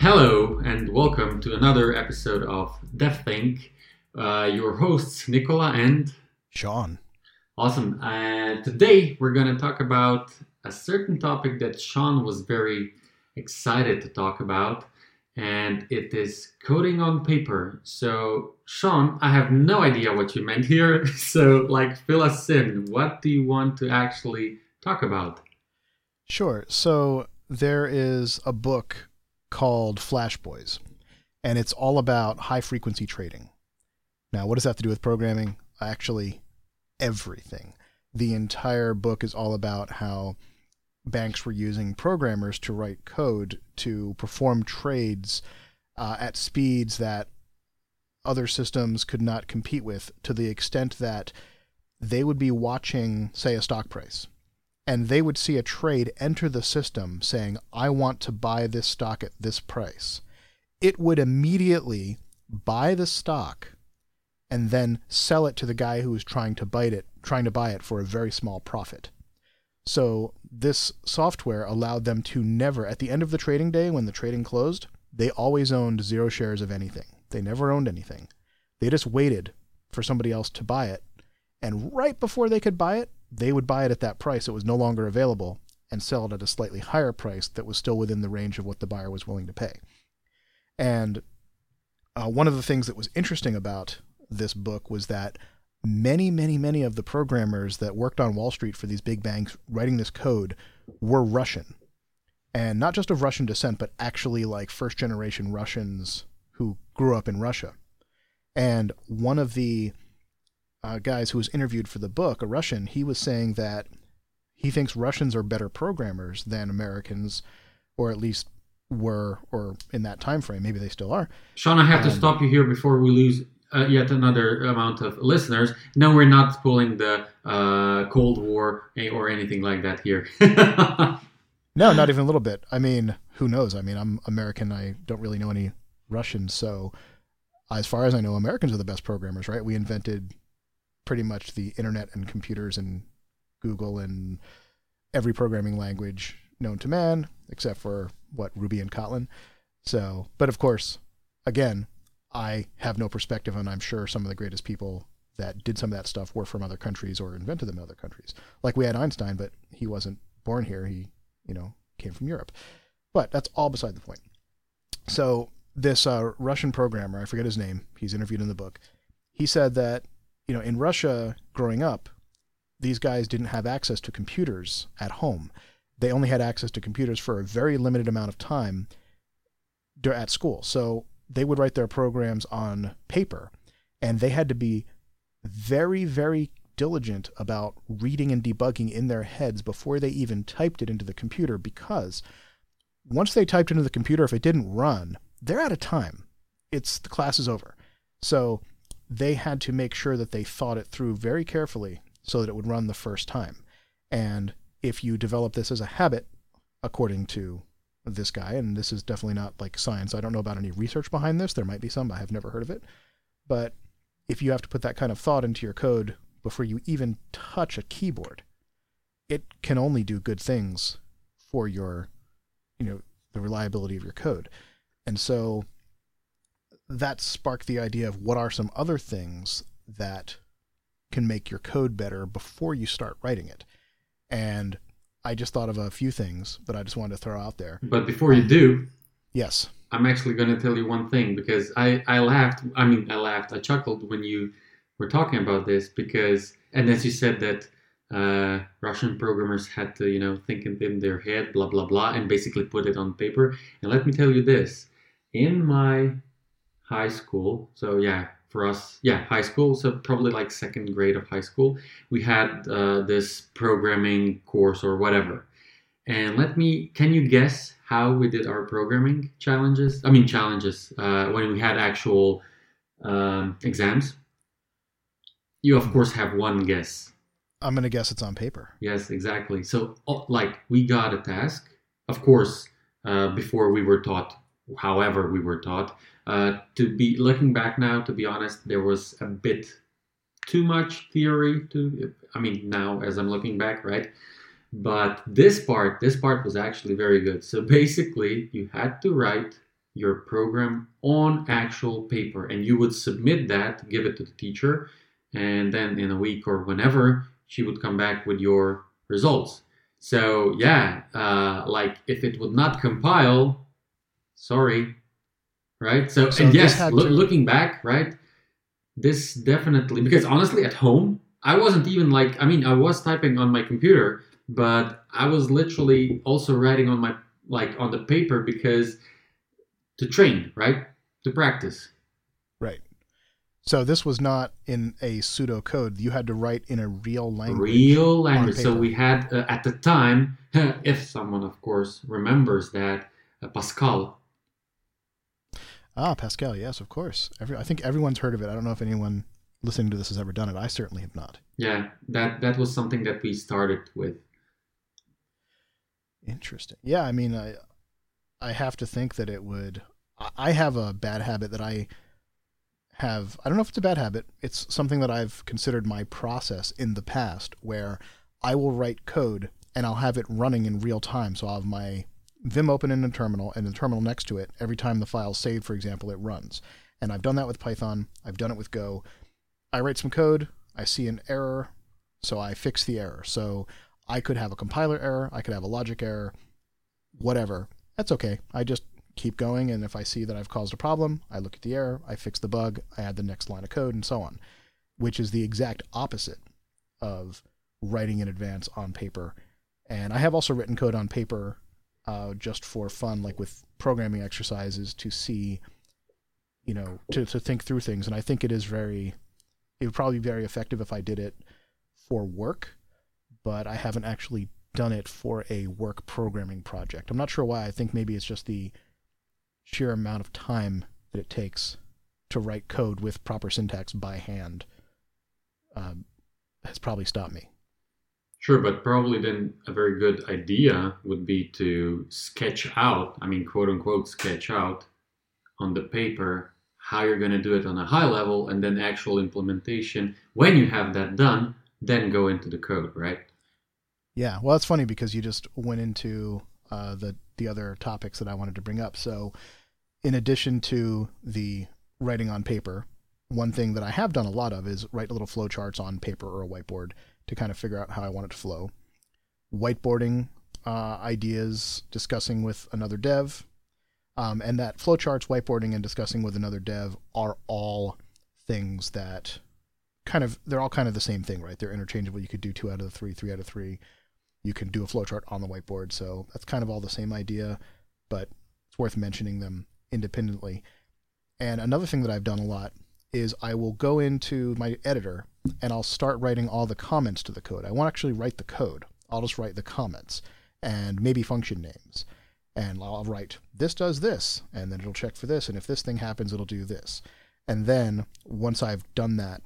Hello, and welcome to another episode of DevThink. Uh, your hosts, Nicola and Sean. Awesome. Uh, today, we're going to talk about a certain topic that Sean was very excited to talk about, and it is coding on paper. So, Sean, I have no idea what you meant here. So, like, fill us in. What do you want to actually talk about? Sure. So, there is a book called Flash Boys, and it's all about high frequency trading. Now, what does that have to do with programming? Actually, everything. The entire book is all about how banks were using programmers to write code to perform trades uh, at speeds that other systems could not compete with to the extent that they would be watching, say, a stock price and they would see a trade enter the system saying, I want to buy this stock at this price. It would immediately buy the stock and then sell it to the guy who was trying to bite it, trying to buy it for a very small profit. So this software allowed them to never, at the end of the trading day when the trading closed, they always owned zero shares of anything. They never owned anything. They just waited for somebody else to buy it. And right before they could buy it, they would buy it at that price. It was no longer available and sell it at a slightly higher price that was still within the range of what the buyer was willing to pay. And uh, one of the things that was interesting about this book was that many, many, many of the programmers that worked on Wall Street for these big banks writing this code were Russian. And not just of Russian descent, but actually like first generation Russians who grew up in Russia. And one of the uh, guys who was interviewed for the book, a Russian, he was saying that he thinks Russians are better programmers than Americans, or at least were, or in that time frame, maybe they still are. Sean, I have um, to stop you here before we lose uh, yet another amount of listeners. No, we're not pulling the uh, Cold War or anything like that here. no, not even a little bit. I mean, who knows? I mean, I'm American. I don't really know any Russians, so as far as I know, Americans are the best programmers, right? We invented pretty much the internet and computers and Google and every programming language known to man, except for what Ruby and Kotlin. So, but of course, again, I have no perspective, and I'm sure some of the greatest people that did some of that stuff were from other countries or invented them in other countries. Like we had Einstein, but he wasn't born here. He, you know, came from Europe. But that's all beside the point. So this uh, Russian programmer, I forget his name, he's interviewed in the book. He said that you know, in Russia growing up, these guys didn't have access to computers at home. They only had access to computers for a very limited amount of time at school. So they would write their programs on paper, and they had to be very, very diligent about reading and debugging in their heads before they even typed it into the computer because once they typed into the computer, if it didn't run, they're out of time. It's the class is over. So they had to make sure that they thought it through very carefully so that it would run the first time. And if you develop this as a habit, according to this guy, and this is definitely not like science, I don't know about any research behind this. There might be some, I have never heard of it. But if you have to put that kind of thought into your code before you even touch a keyboard, it can only do good things for your, you know, the reliability of your code. And so that sparked the idea of what are some other things that can make your code better before you start writing it. And I just thought of a few things that I just wanted to throw out there. But before you do, yes, I'm actually going to tell you one thing because I I laughed. I mean, I laughed. I chuckled when you were talking about this because, and as you said that uh, Russian programmers had to, you know, think it in their head, blah blah blah, and basically put it on paper. And let me tell you this: in my high school. So yeah, for us, yeah, high school. So probably like second grade of high school, we had uh, this programming course or whatever. And let me, can you guess how we did our programming challenges? I mean challenges uh, when we had actual um, exams. You of course have one guess. I'm gonna guess it's on paper. Yes, exactly. So like we got a task, of course, uh, before we were taught however we were taught. Uh, to be looking back now, to be honest, there was a bit too much theory. To I mean, now as I'm looking back, right? But this part, this part was actually very good. So basically, you had to write your program on actual paper and you would submit that give it to the teacher and then in a week or whenever she would come back with your results so yeah uh, like if it would not compile sorry right so, So and yes loo- to- looking back right this definitely because honestly at home i wasn't even like i mean i was typing on my computer but i was literally also writing on my like on the paper because to train right to practice Right. So this was not in a pseudo code. You had to write in a real language. real language so we had uh, at the time if someone of course remembers that uh, pascal Ah, Pascal. Yes, of course. Every, I think everyone's heard of it. I don't know if anyone listening to this has ever done it. I certainly have not. yeah that that was something that we started with Interesting. Yeah, I mean, I I have to think that it would. I- I have a bad habit that I have. I don't know if it's a bad habit. It's something that I've considered my process in the past, where I will write code and I'll have it running in real time. So I'll have my Vim open in a terminal and the terminal next to it. Every time the file's saved, for example, it runs. And I've done that with Python. I've done it with Go. I write some code. I see an error, so I fix the error. So I could have a compiler error, I could have a logic error, whatever. That's okay. I just keep going, and if I see that I've caused a problem, I look at the error, I fix the bug, I add the next line of code, and so on, which is the exact opposite of writing in advance on paper. And I have also written code on paper uh, just for fun, like with programming exercises to see, you know, to, to think through things. And I think it is very, it would probably be very effective if I did it for work but I haven't actually done it for a work programming project. I'm not sure why. I think maybe it's just the sheer amount of time that it takes to write code with proper syntax by hand um, has probably stopped me. Sure, but probably then a very good idea would be to sketch out, I mean, quote unquote, sketch out on the paper how you're going to do it on a high level and then actual implementation. When you have that done, then go into the code, right? Yeah, well, it's funny because you just went into uh, the the other topics that I wanted to bring up. So, in addition to the writing on paper, one thing that I have done a lot of is write little flowcharts on paper or a whiteboard to kind of figure out how I want it to flow. Whiteboarding uh, ideas, discussing with another dev, um, and that flowcharts, whiteboarding, and discussing with another dev are all things that kind of they're all kind of the same thing, right? They're interchangeable. You could do two out of the three, three out of three. You can do a flowchart on the whiteboard, so that's kind of all the same idea, but it's worth mentioning them independently. And another thing that I've done a lot is I will go into my editor and I'll start writing all the comments to the code. I won't actually write the code. I'll just write the comments and maybe function names. And I'll write this does this, and then it'll check for this, and if this thing happens, it'll do this. And then once I've done that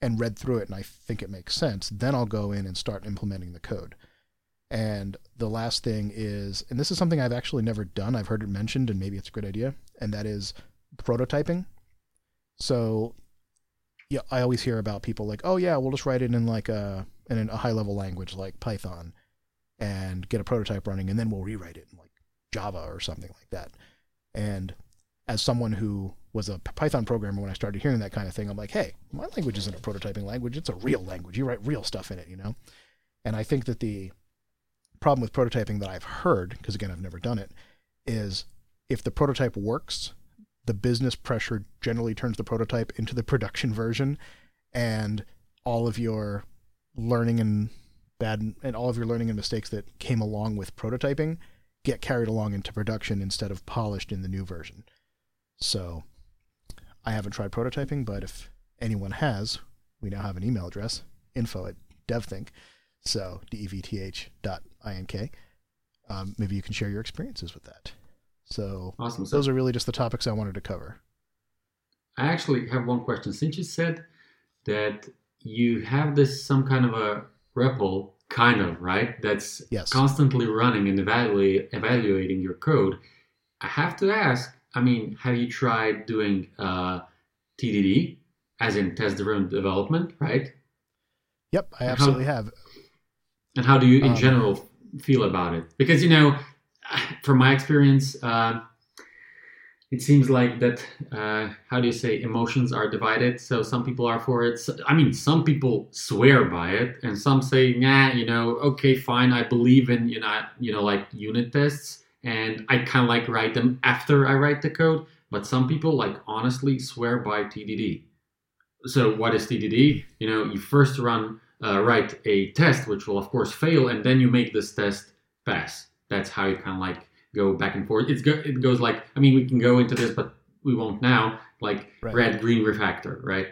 and read through it and I think it makes sense, then I'll go in and start implementing the code. And the last thing is, and this is something I've actually never done, I've heard it mentioned, and maybe it's a good idea, and that is prototyping. So, yeah, I always hear about people like, oh yeah, we'll just write it in like uh, a in a high level language like Python, and get a prototype running, and then we'll rewrite it in like Java or something like that. And as someone who was a Python programmer when I started hearing that kind of thing, I'm like, hey, my language isn't a prototyping language; it's a real language. You write real stuff in it, you know. And I think that the problem with prototyping that I've heard, because again, I've never done it, is if the prototype works, the business pressure generally turns the prototype into the production version, and all of your learning and bad and all of your learning and mistakes that came along with prototyping get carried along into production instead of polished in the new version. So I haven't tried prototyping, but if anyone has, we now have an email address, info at devthink. So D-E-V-T-H dot I-N-K. Um, maybe you can share your experiences with that. So Awesome. So those are really just the topics I wanted to cover. I actually have one question. Since you said that you have this some kind of a REPL, kind of, right? That's Yes. constantly running and evaluate, evaluating your code. I have to ask, I mean, have you tried doing uh, TDD, as in test driven development, right? Yep, I How- absolutely have. And how do you, in Um, general, feel about it? Because you know, from my experience, uh, it seems like that uh, how do you say emotions are divided. So some people are for it. So- i mean some people swear by it and some say nah you know okay fine i believe in you know you know like unit tests and i kind of like write them after i write the code. But some people like honestly swear by tdd so what is tdd you know you first run uh, write a test which will of course fail and then you make this test pass that's how you kind of like go back and forth it's go- it goes like i mean we can go into this but we won't now like Right. red green refactor right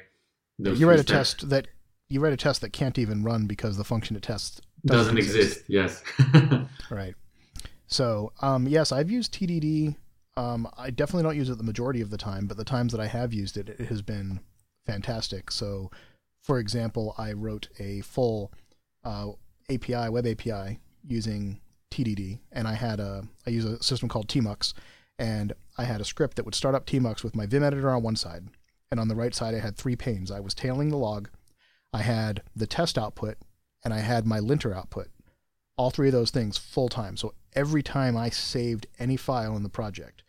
Those you write a steps. test that you write a test that can't even run because the function it tests doesn't exist yes Right. So, um, yes, I've used TDD. Um, I definitely don't use it the majority of the time, but the times that I have used it, it has been fantastic. So, for example, I wrote a full uh, API, web API, using TDD, and I had a I use a system called Tmux, and I had a script that would start up Tmux with my Vim editor on one side, and on the right side I had three panes. I was tailing the log, I had the test output, and I had my linter output all three of those things full time. So every time I saved any file in the project,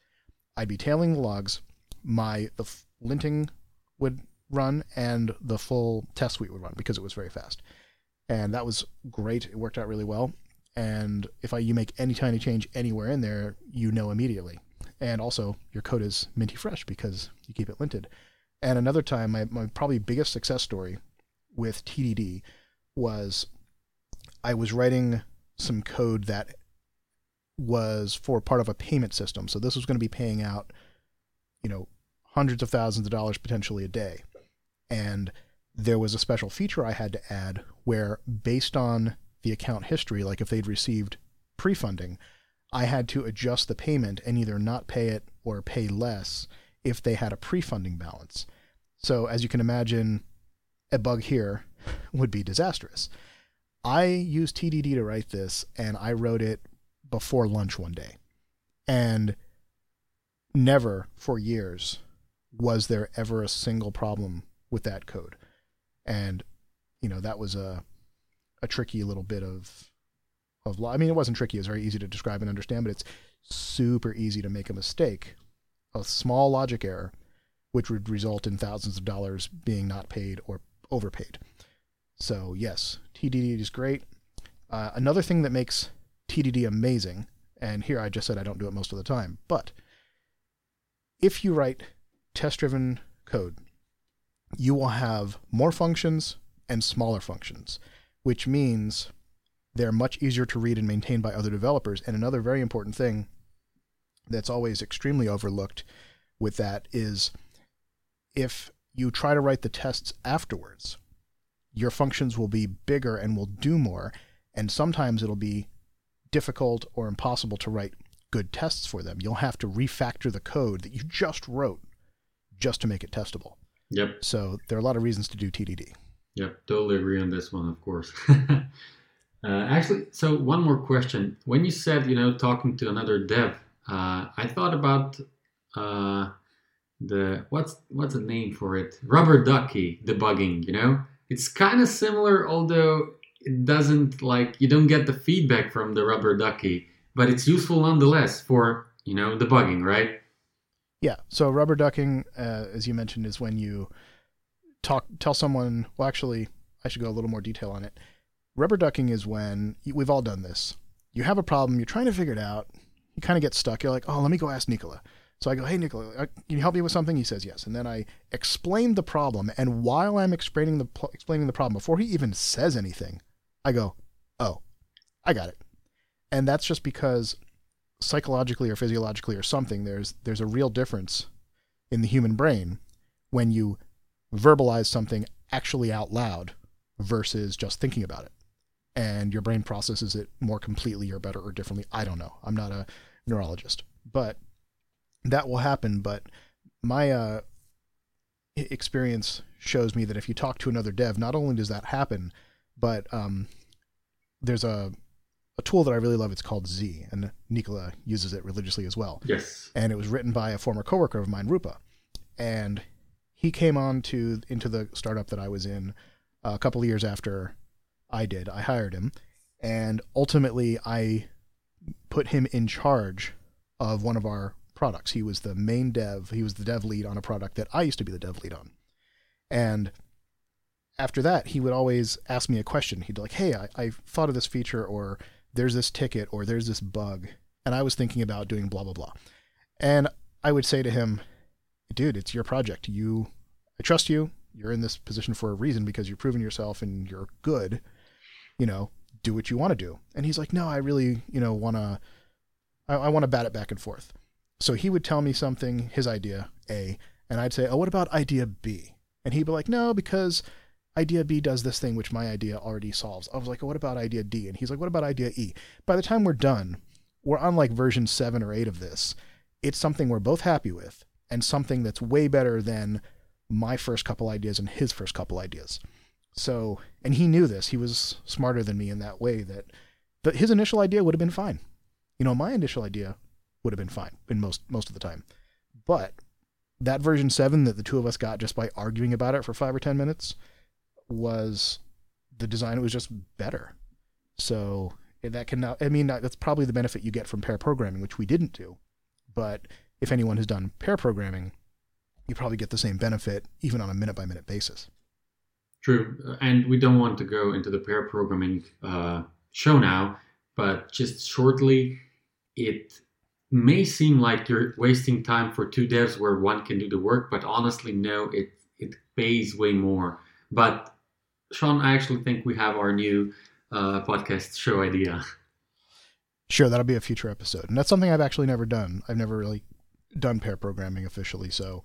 I'd be tailing the logs, my the f- linting would run, and the full test suite would run because it was very fast. And that was great. It worked out really well. And if I you make any tiny change anywhere in there, you know immediately. And also your code is minty fresh because you keep it linted. And another time, my, my probably biggest success story with TDD was I was writing some code that was for part of a payment system. So this was going to be paying out, you know, hundreds of thousands of dollars potentially a day. And there was a special feature I had to add where, based on the account history, like if they'd received pre funding, I had to adjust the payment and either not pay it or pay less if they had a pre funding balance. So, as you can imagine, a bug here would be disastrous. I used TDD to write this, and I wrote it before lunch one day. And never for years was there ever a single problem with that code. And, you know, that was a, a tricky little bit of, of law. I mean, it wasn't tricky. It was very easy to describe and understand, but it's super easy to make a mistake, a small logic error, which would result in thousands of dollars being not paid or overpaid. So yes, TDD is great. Uh, another thing that makes TDD amazing, and here I just said I don't do it most of the time, but if you write test-driven code, you will have more functions and smaller functions, which means they're much easier to read and maintain by other developers. And another very important thing that's always extremely overlooked with that is if you try to write the tests afterwards, your functions will be bigger and will do more. And sometimes it'll be difficult or impossible to write good tests for them. You'll have to refactor the code that you just wrote just to make it testable. yep So there are a lot of reasons to do TDD. Yep, totally agree on this one, of course. uh, actually, so one more question. When you said, you know, talking to another dev, uh, I thought about uh, the what's what's the name for it? Rubber ducky debugging. You know, it's kind of similar, although it doesn't like you don't get the feedback from the rubber ducky, but it's useful nonetheless for you know debugging, right? Yeah. So rubber ducking, uh, as you mentioned, is when you talk tell someone. Well, actually, I should go a little more detail on it. Rubber ducking is when we've all done this. You have a problem, you're trying to figure it out. You kind of get stuck. You're like, oh, let me go ask Nicola. So I go, hey Nicola, uh, can you help me with something? He says yes, and then I explain the problem. And while I'm explaining the explaining the problem, before he even says anything, I go, oh, I got it. And that's just because psychologically or physiologically or something, there's there's a real difference in the human brain when you verbalize something actually out loud versus just thinking about it. And your brain processes it more completely or better or differently. I don't know. I'm not a neurologist, but that will happen. But my uh, experience shows me that if you talk to another dev, not only does that happen, but um, there's a a tool that I really love. It's called Z, and Nicola uses it religiously as well. Yes. And it was written by a former coworker of mine, Rupa, and he came on to into the startup that I was in uh, a couple of years after I did. I hired him, and ultimately I put him in charge of one of our products. He was the main dev. He was the dev lead on a product that I used to be the dev lead on. And after that, he would always ask me a question. He'd be like, "Hey, I, I thought of this feature, or there's this ticket, or there's this bug, and I was thinking about doing blah blah blah." And I would say to him, "Dude, it's your project. You, I trust you. You're in this position for a reason because you've proven yourself and you're good. You know, do what you want to do." And he's like, "No, I really, you know, want to. I, I want to bat it back and forth." So he would tell me something, his idea A, and I'd say, "Oh, what about idea B?" And he'd be like, "No, because." idea B does this thing which my idea already solves. I was like, oh, what about idea D? And he's like, what about idea E? By the time we're done, we're on like version seven or eight of this. It's something we're both happy with and something that's way better than my first couple ideas and his first couple ideas. So, and he knew this. He was smarter than me in that way that, that his initial idea would have been fine. You know, my initial idea would have been fine in most most of the time. But that version 7 that the two of us got just by arguing about it for 5 or 10 minutes, was the design it was just better. So that can now, I mean, that's probably the benefit you get from pair programming, which we didn't do. But if anyone has done pair programming, you probably get the same benefit even on a minute by minute basis. True. And we don't want to go into the pair programming uh, show now, but just shortly, it may seem like you're wasting time for two devs where one can do the work, but honestly, no, it, it pays way more. But Sean, I actually think we have our new uh, podcast show idea. Sure, that'll be a future episode. And that's something I've actually never done. I've never really done pair programming officially, so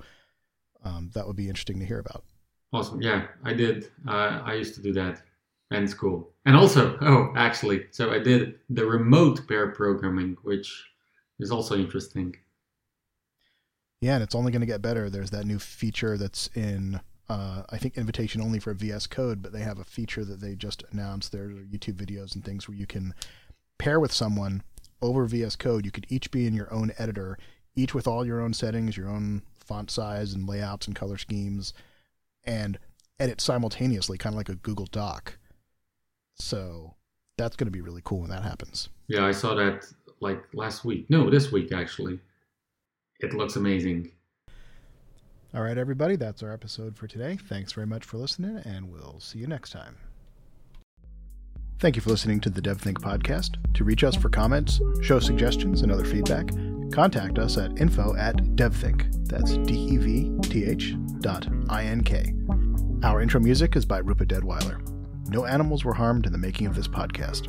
um, that would be interesting to hear about. Awesome. Yeah, I did. Uh, I used to do that in school. And also, oh, actually, so I did the remote pair programming, which is also interesting. Yeah, and it's only going to get better. There's that new feature that's in uh, I think invitation only for VS Code, but they have a feature that they just announced. There are YouTube videos and things where you can pair with someone over VS Code. You could each be in your own editor, each with all your own settings, your own font size and layouts and color schemes, and edit simultaneously, kind of like a Google Doc. So that's going to be really cool when that happens. Yeah, I saw that like last week. No, this week actually. It looks amazing. All right, everybody, that's our episode for today. Thanks very much for listening, and we'll see you next time. Thank you for listening to the DevThink podcast. To reach us for comments, show suggestions, and other feedback, contact us at info at devthink. That's D-E-V-T-H dot I-N-K. Our intro music is by Rupa Deadwyler. No animals were harmed in the making of this podcast.